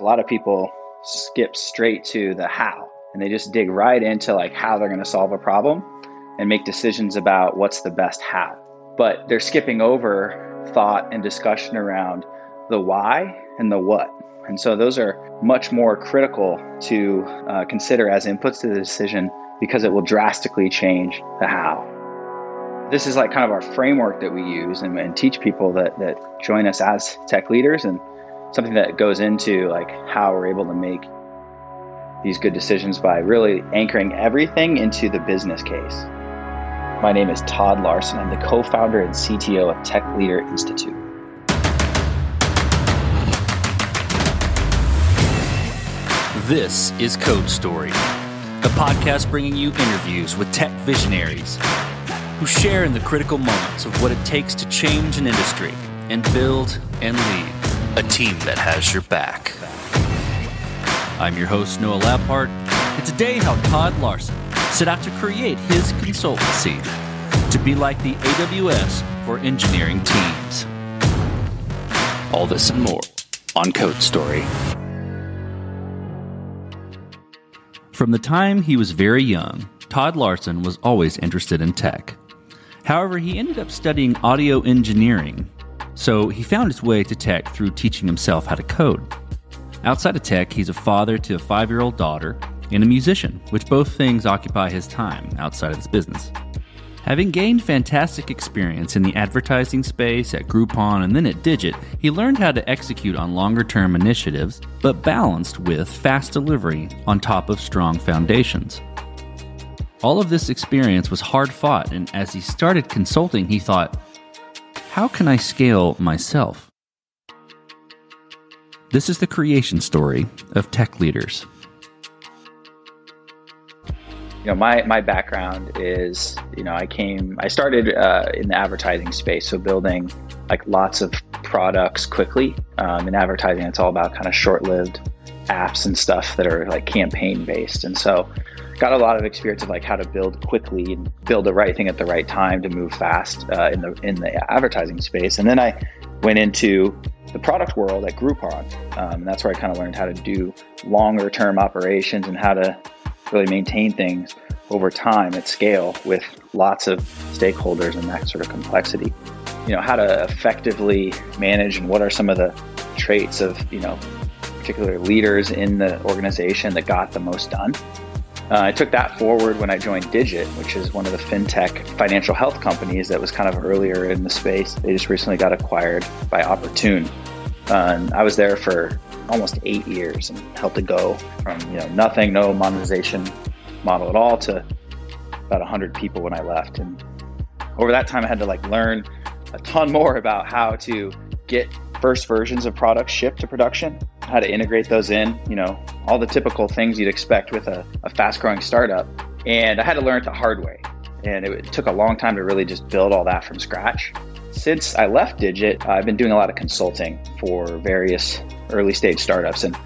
A lot of people skip straight to the how and they just dig right into like how they're going to solve a problem and make decisions about what's the best how. But they're skipping over thought and discussion around the why and the what. And so those are much more critical to uh, consider as inputs to the decision because it will drastically change the how. This is like kind of our framework that we use and, and teach people that, that join us as tech leaders and something that goes into like how we're able to make these good decisions by really anchoring everything into the business case. My name is Todd Larsen. I'm the co founder and CTO of Tech Leader Institute. This is Code Story, a podcast bringing you interviews with tech visionaries who share in the critical moments of what it takes to change an industry and build and lead a team that has your back. I'm your host, Noah Labhart, and today how Todd Larsen set out to create his consultancy to be like the AWS for engineering teams. All this and more on Code Story. From the time he was very young, Todd Larsen was always interested in tech. However, he ended up studying audio engineering, so he found his way to tech through teaching himself how to code. Outside of tech, he's a father to a five year old daughter and a musician, which both things occupy his time outside of his business. Having gained fantastic experience in the advertising space at Groupon and then at Digit, he learned how to execute on longer term initiatives, but balanced with fast delivery on top of strong foundations. All of this experience was hard fought, and as he started consulting, he thought, how can I scale myself? This is the creation story of tech leaders. You know, my, my background is, you know, I came, I started uh, in the advertising space, so building like lots of products quickly. Um, in advertising, it's all about kind of short lived apps and stuff that are like campaign based. And so, got a lot of experience of like how to build quickly and build the right thing at the right time to move fast uh, in the in the advertising space. And then I went into the product world at Groupon. Um, and that's where I kind of learned how to do longer term operations and how to really maintain things over time at scale with lots of stakeholders and that sort of complexity. You know, how to effectively manage and what are some of the traits of, you know, particular leaders in the organization that got the most done. Uh, I took that forward when I joined Digit, which is one of the fintech financial health companies that was kind of earlier in the space. They just recently got acquired by Oportun. Uh, and I was there for almost eight years and helped to go from you know nothing, no monetization model at all to about 100 people when I left. And over that time, I had to like learn a ton more about how to get first versions of products shipped to production, how to integrate those in, you know, all the typical things you'd expect with a, a fast growing startup. And I had to learn it the hard way. And it, it took a long time to really just build all that from scratch. Since I left Digit, I've been doing a lot of consulting for various early stage startups. And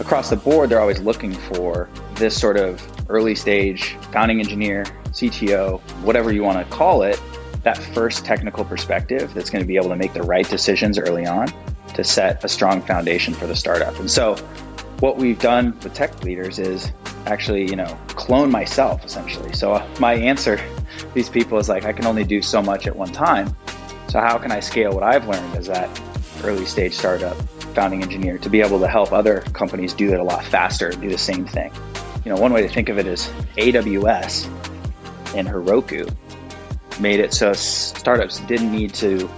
across the board, they're always looking for this sort of early stage founding engineer, CTO, whatever you want to call it, that first technical perspective that's going to be able to make the right decisions early on to set a strong foundation for the startup. And so what we've done with tech leaders is actually, you know, clone myself essentially. So my answer to these people is like, I can only do so much at one time. So how can I scale what I've learned as that early stage startup founding engineer to be able to help other companies do it a lot faster and do the same thing? You know, one way to think of it is AWS and Heroku made it so startups didn't need to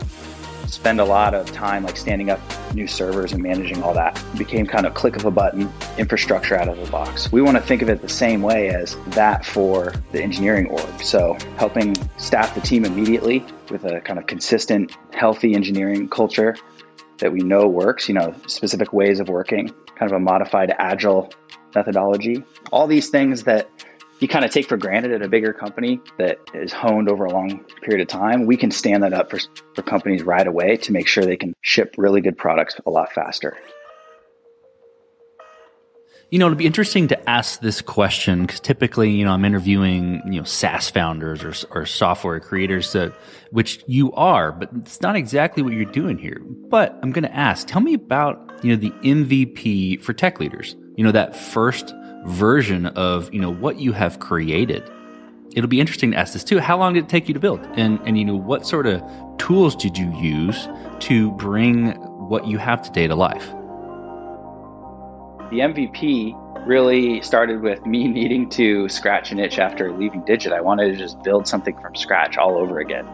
spend a lot of time like standing up new servers and managing all that. It became kind of click of a button infrastructure out of the box. We want to think of it the same way as that for the engineering org. So helping staff the team immediately with a kind of consistent, healthy engineering culture that we know works, you know, specific ways of working, kind of a modified agile methodology. All these things that you kind of take for granted at a bigger company that is honed over a long period of time, we can stand that up for, for companies right away to make sure they can ship really good products a lot faster. You know, it'd be interesting to ask this question because typically, you know, I'm interviewing, you know, SaaS founders or, or software creators that, which you are, but it's not exactly what you're doing here. But I'm going to ask, tell me about, you know, the MVP for tech leaders, you know, that first version of, you know, what you have created. It'll be interesting to ask this too. How long did it take you to build? And, and, you know, what sort of tools did you use to bring what you have today to life? The MVP really started with me needing to scratch an itch after leaving Digit. I wanted to just build something from scratch all over again.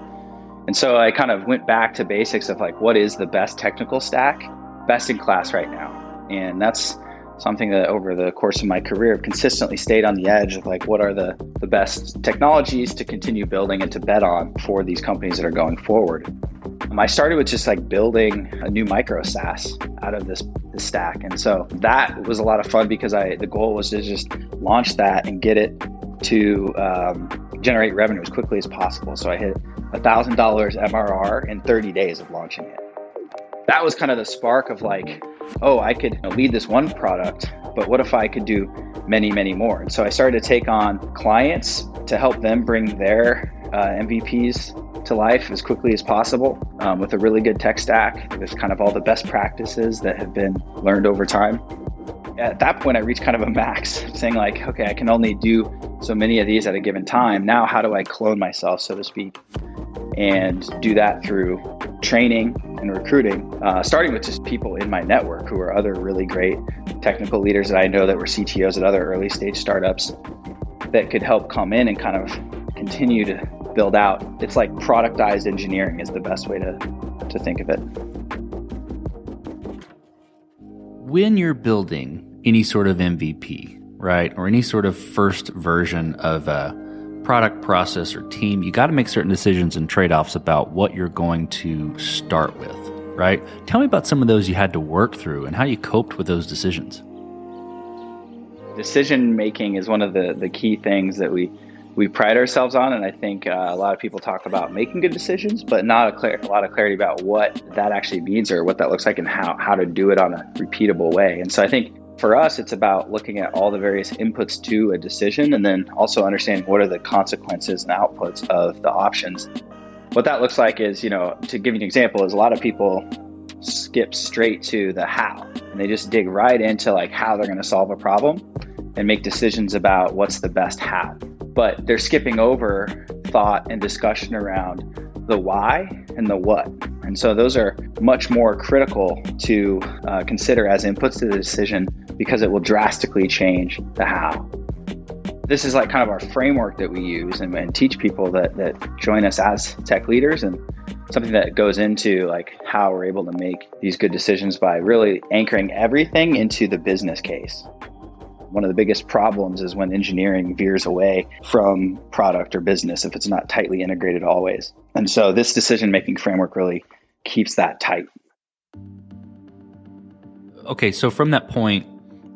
And so I kind of went back to basics of like, what is the best technical stack? Best in class right now. And that's something that over the course of my career I've consistently stayed on the edge of like what are the, the best technologies to continue building and to bet on for these companies that are going forward. Um, I started with just like building a new micro SaaS out of this, this stack. And so that was a lot of fun because I the goal was to just launch that and get it to um, generate revenue as quickly as possible. So I hit $1,000 MRR in 30 days of launching it. That was kind of the spark of like, oh, I could lead this one product, but what if I could do many, many more? And so I started to take on clients to help them bring their uh, MVPs to life as quickly as possible um, with a really good tech stack. There's kind of all the best practices that have been learned over time. At that point, I reached kind of a max, saying like, okay, I can only do so many of these at a given time. Now, how do I clone myself, so to speak, and do that through training and recruiting, uh, starting with just people in my network who are other really great technical leaders that I know that were CTOs at other early stage startups that could help come in and kind of continue to build out. It's like productized engineering is the best way to, to think of it. When you're building any sort of MVP, right, or any sort of first version of a product, process, or team, you got to make certain decisions and trade offs about what you're going to start with, right? Tell me about some of those you had to work through and how you coped with those decisions. Decision making is one of the, the key things that we we pride ourselves on, and I think uh, a lot of people talk about making good decisions, but not a, clear, a lot of clarity about what that actually means or what that looks like and how how to do it on a repeatable way. And so I think for us, it's about looking at all the various inputs to a decision and then also understanding what are the consequences and outputs of the options. What that looks like is, you know, to give you an example, is a lot of people skip straight to the how and they just dig right into like how they're going to solve a problem and make decisions about what's the best how. But they're skipping over thought and discussion around the why and the what. And so those are much more critical to uh, consider as inputs to the decision because it will drastically change the how. This is like kind of our framework that we use and, and teach people that, that join us as tech leaders and something that goes into like how we're able to make these good decisions by really anchoring everything into the business case. One of the biggest problems is when engineering veers away from product or business if it's not tightly integrated always. And so this decision making framework really keeps that tight. Okay, so from that point,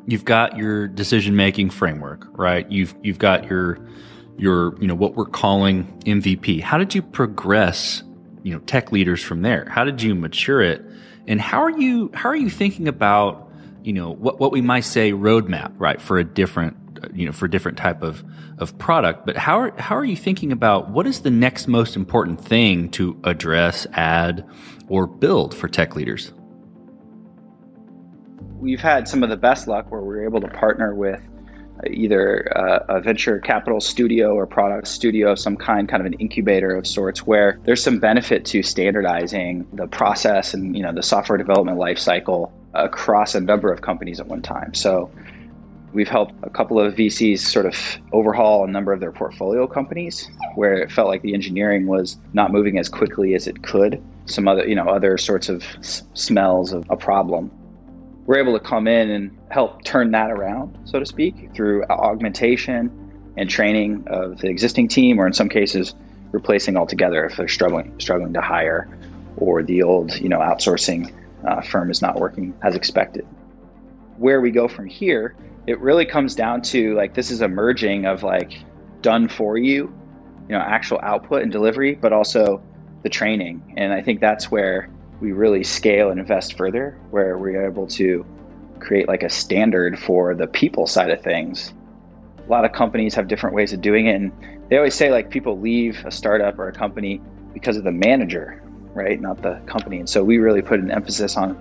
you've got your decision making framework, right? You've you've got your your you know what we're calling MVP. How did you progress, you know, tech leaders from there? How did you mature it? And how are you how are you thinking about, you know, what what we might say roadmap, right, for a different uh, you know, for a different type of of product, but how are how are you thinking about what is the next most important thing to address, add, or build for tech leaders? We've had some of the best luck where we're able to partner with either uh, a venture capital studio or product studio of some kind, kind of an incubator of sorts, where there's some benefit to standardizing the process and you know the software development lifecycle across a number of companies at one time. So we've helped a couple of VCs sort of overhaul a number of their portfolio companies where it felt like the engineering was not moving as quickly as it could. Some other, you know, other sorts of s- smells of a problem we're able to come in and help turn that around, so to speak, through augmentation and training of the existing team, or in some cases, replacing altogether if they're struggling struggling to hire, or the old you know outsourcing uh, firm is not working as expected. Where we go from here, it really comes down to like this is a merging of like done for you, you know, actual output and delivery, but also the training, and I think that's where we really scale and invest further, where we're able to create like a standard for the people side of things. A lot of companies have different ways of doing it. And they always say like people leave a startup or a company because of the manager, right? Not the company. And so we really put an emphasis on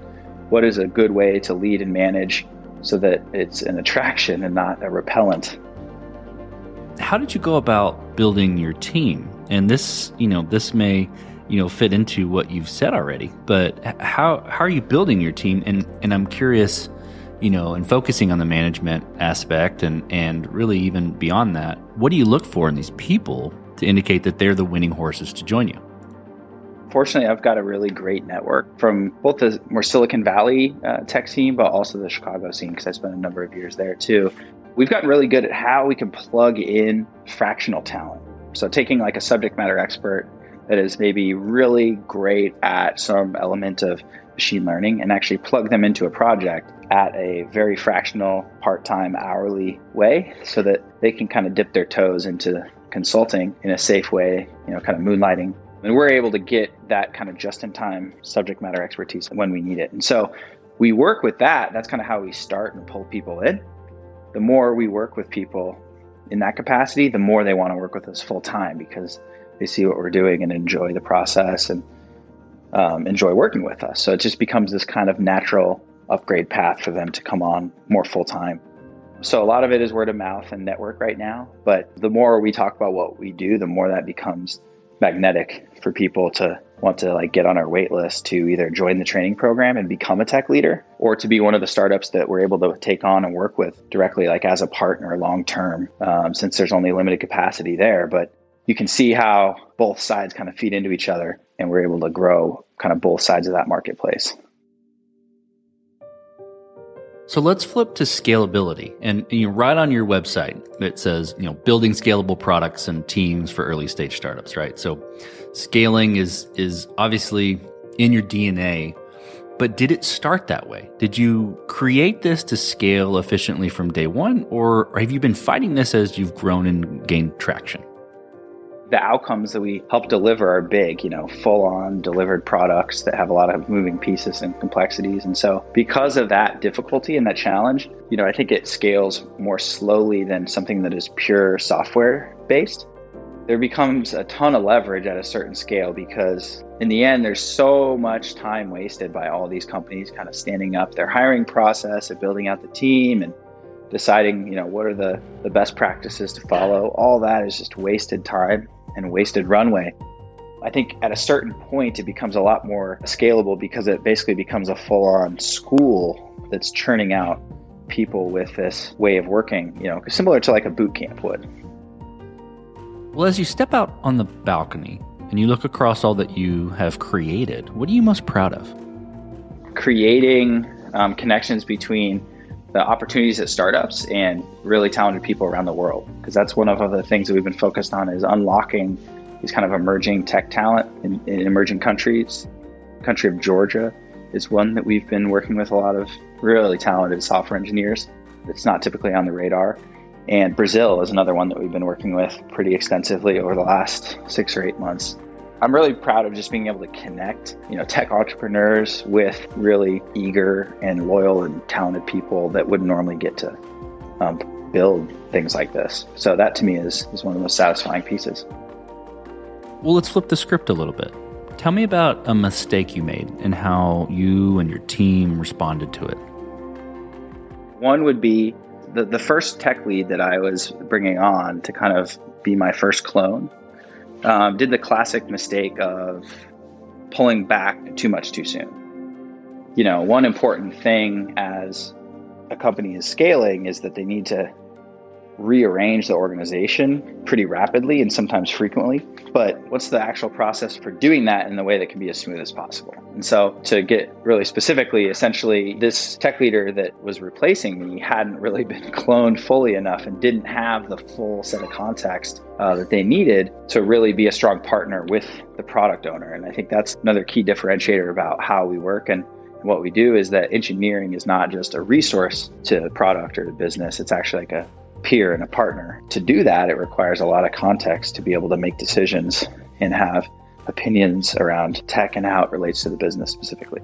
what is a good way to lead and manage so that it's an attraction and not a repellent. How did you go about building your team? And this, you know, this may, you know, fit into what you've said already, but how how are you building your team? And and I'm curious, you know, and focusing on the management aspect and and really even beyond that, what do you look for in these people to indicate that they're the winning horses to join you? Fortunately, I've got a really great network from both the more Silicon Valley uh, tech scene, but also the Chicago scene because I spent a number of years there too. We've gotten really good at how we can plug in fractional talent. So, taking like a subject matter expert that is maybe really great at some element of machine learning and actually plug them into a project at a very fractional part-time hourly way so that they can kind of dip their toes into consulting in a safe way you know kind of moonlighting. And we're able to get that kind of just-in-time subject matter expertise when we need it. And so we work with that. That's kind of how we start and pull people in. The more we work with people in that capacity the more they want to work with us full time because they see what we're doing and enjoy the process and um, enjoy working with us. So it just becomes this kind of natural upgrade path for them to come on more full time. So a lot of it is word of mouth and network right now. But the more we talk about what we do, the more that becomes magnetic for people to want to like get on our wait list to either join the training program and become a tech leader or to be one of the startups that we're able to take on and work with directly like as a partner long term um, since there's only limited capacity there but you can see how both sides kind of feed into each other and we're able to grow kind of both sides of that marketplace. So let's flip to scalability. And you right on your website, it says, you know, building scalable products and teams for early stage startups, right? So scaling is is obviously in your DNA. But did it start that way? Did you create this to scale efficiently from day one, or have you been fighting this as you've grown and gained traction? The outcomes that we help deliver are big, you know, full on delivered products that have a lot of moving pieces and complexities. And so, because of that difficulty and that challenge, you know, I think it scales more slowly than something that is pure software based. There becomes a ton of leverage at a certain scale because, in the end, there's so much time wasted by all these companies kind of standing up their hiring process and building out the team and deciding, you know, what are the, the best practices to follow. All that is just wasted time and wasted runway. I think at a certain point, it becomes a lot more scalable because it basically becomes a full on school that's churning out people with this way of working, you know, similar to like a boot camp would. Well, as you step out on the balcony and you look across all that you have created, what are you most proud of? Creating um, connections between the opportunities at startups and really talented people around the world because that's one of the things that we've been focused on is unlocking these kind of emerging tech talent in, in emerging countries. Country of georgia is one that we've been working with a lot of really talented software engineers. It's not typically on the radar. And brazil is another one that we've been working with pretty extensively over the last six or eight months. I'm really proud of just being able to connect, you know, tech entrepreneurs with really eager and loyal and talented people that wouldn't normally get to um, build things like this. So that to me is, is one of the most satisfying pieces. Well, let's flip the script a little bit. Tell me about a mistake you made and how you and your team responded to it. One would be the, the first tech lead that I was bringing on to kind of be my first clone um, did the classic mistake of pulling back too much too soon. You know, one important thing as a company is scaling is that they need to rearrange the organization pretty rapidly and sometimes frequently. But what's the actual process for doing that in the way that can be as smooth as possible? And so, to get really specifically, essentially, this tech leader that was replacing me hadn't really been cloned fully enough and didn't have the full set of context uh, that they needed to really be a strong partner with the product owner. And I think that's another key differentiator about how we work. And what we do is that engineering is not just a resource to the product or the business, it's actually like a peer and a partner. To do that, it requires a lot of context to be able to make decisions and have opinions around tech and how it relates to the business specifically.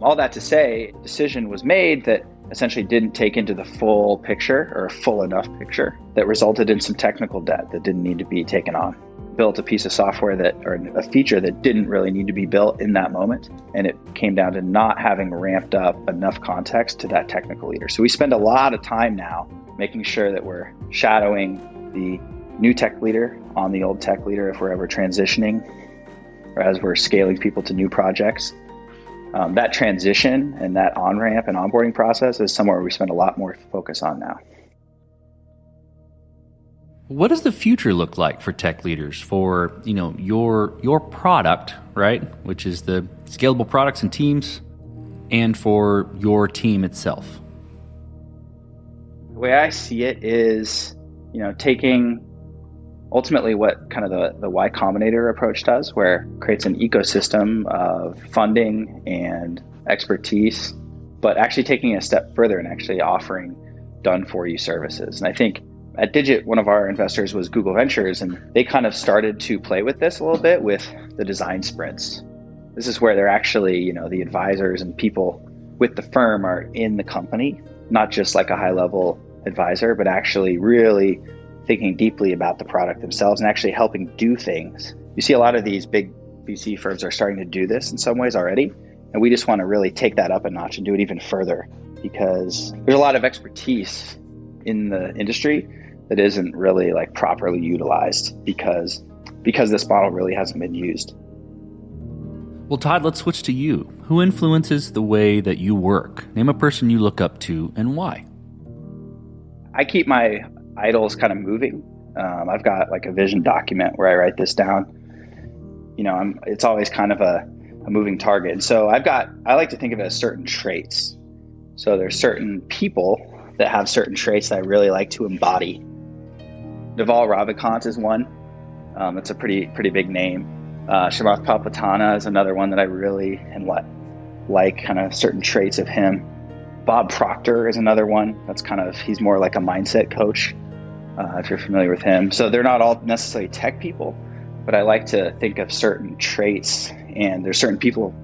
All that to say, decision was made that essentially didn't take into the full picture or a full enough picture that resulted in some technical debt that didn't need to be taken on. Built a piece of software that, or a feature that didn't really need to be built in that moment. And it came down to not having ramped up enough context to that technical leader. So we spend a lot of time now making sure that we're shadowing the new tech leader on the old tech leader if we're ever transitioning or as we're scaling people to new projects um, that transition and that on ramp and onboarding process is somewhere we spend a lot more focus on now. What does the future look like for tech leaders for you know your your product right, which is the scalable products and teams, and for your team itself? Way I see it is, you know, taking ultimately what kind of the, the Y Combinator approach does, where it creates an ecosystem of funding and expertise, but actually taking a step further and actually offering done for you services. And I think at Digit, one of our investors was Google Ventures, and they kind of started to play with this a little bit with the design sprints. This is where they're actually, you know, the advisors and people with the firm are in the company, not just like a high level advisor, but actually really thinking deeply about the product themselves and actually helping do things. You see a lot of these big VC firms are starting to do this in some ways already. And we just want to really take that up a notch and do it even further because there's a lot of expertise in the industry that isn't really like properly utilized because because this model really hasn't been used. Well, Todd, let's switch to you. Who influences the way that you work? Name a person you look up to and why. I keep my idols kind of moving. Um, I've got like a vision document where I write this down. You know, I'm, it's always kind of a, a moving target. So I've got, I like to think of it as certain traits. So there's certain people that have certain traits that I really like to embody. Naval Ravikant is one. Um, it's a pretty pretty big name. Uh, Chamath Palihapitiya is another one that I really and what like kind of certain traits of him. Bob Proctor is another one. That's kind of he's more like a mindset coach uh, if you're familiar with him. So they're not all necessarily tech people, but I like to think of certain traits. And there's certain people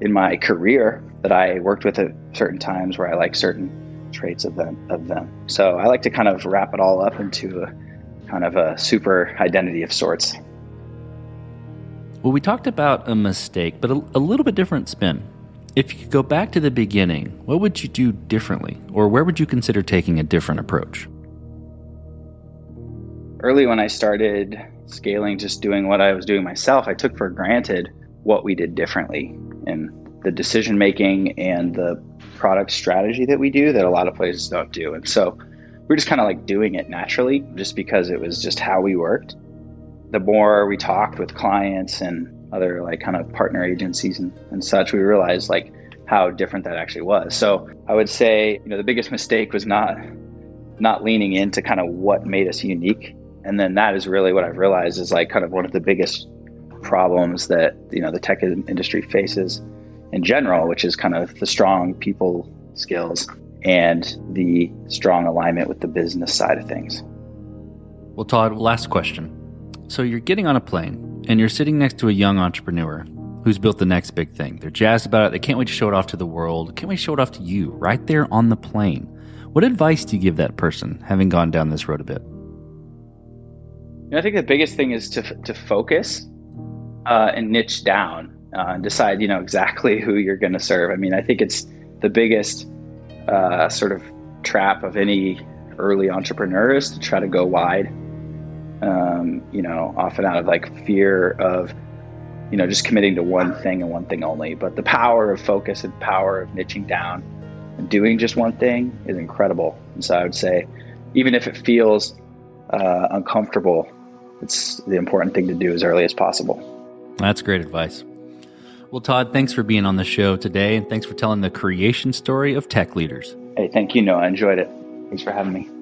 in my career that I worked with at certain times where I like certain traits of them. Of them. So I like to kind of wrap it all up into a kind of a super identity of sorts. Well, we talked about a mistake, but a, a little bit different spin. If you could go back to the beginning, what would you do differently, or where would you consider taking a different approach? early when I started scaling, just doing what I was doing myself, I took for granted what we did differently and the decision making and the product strategy that we do that a lot of places don't do. And so we're just kind of like doing it naturally just because it was just how we worked. The more we talked with clients and other like kind of partner agencies and, and such, we realized like how different that actually was. So I would say, you know, the biggest mistake was not not leaning into kind of what made us unique and then that is really what I've realized is like kind of one of the biggest problems that you know the tech industry faces in general, which is kind of the strong people skills and the strong alignment with the business side of things. Well, Todd, last question. So you're getting on a plane and you're sitting next to a young entrepreneur who's built the next big thing. They're jazzed about it. They can't wait to show it off to the world. Can't wait to show it off to you right there on the plane. What advice do you give that person having gone down this road a bit? know, I think the biggest thing is to to focus uh, and niche down uh, and decide, you know, exactly who you're going to serve. I mean, I think it's the biggest uh, sort of trap of any early entrepreneur is to try to go wide. Um, you know, often out of like fear of, you know, just committing to one thing and one thing only. But the power of focus and power of niching down and doing just one thing is incredible. And so I would say, even if it feels uh, uncomfortable, it's the important thing to do as early as possible. That's great advice. Well, Todd, thanks for being on the show today, and thanks for telling the creation story of tech leaders. Hey, thank you, Noah. I enjoyed it. Thanks for having me.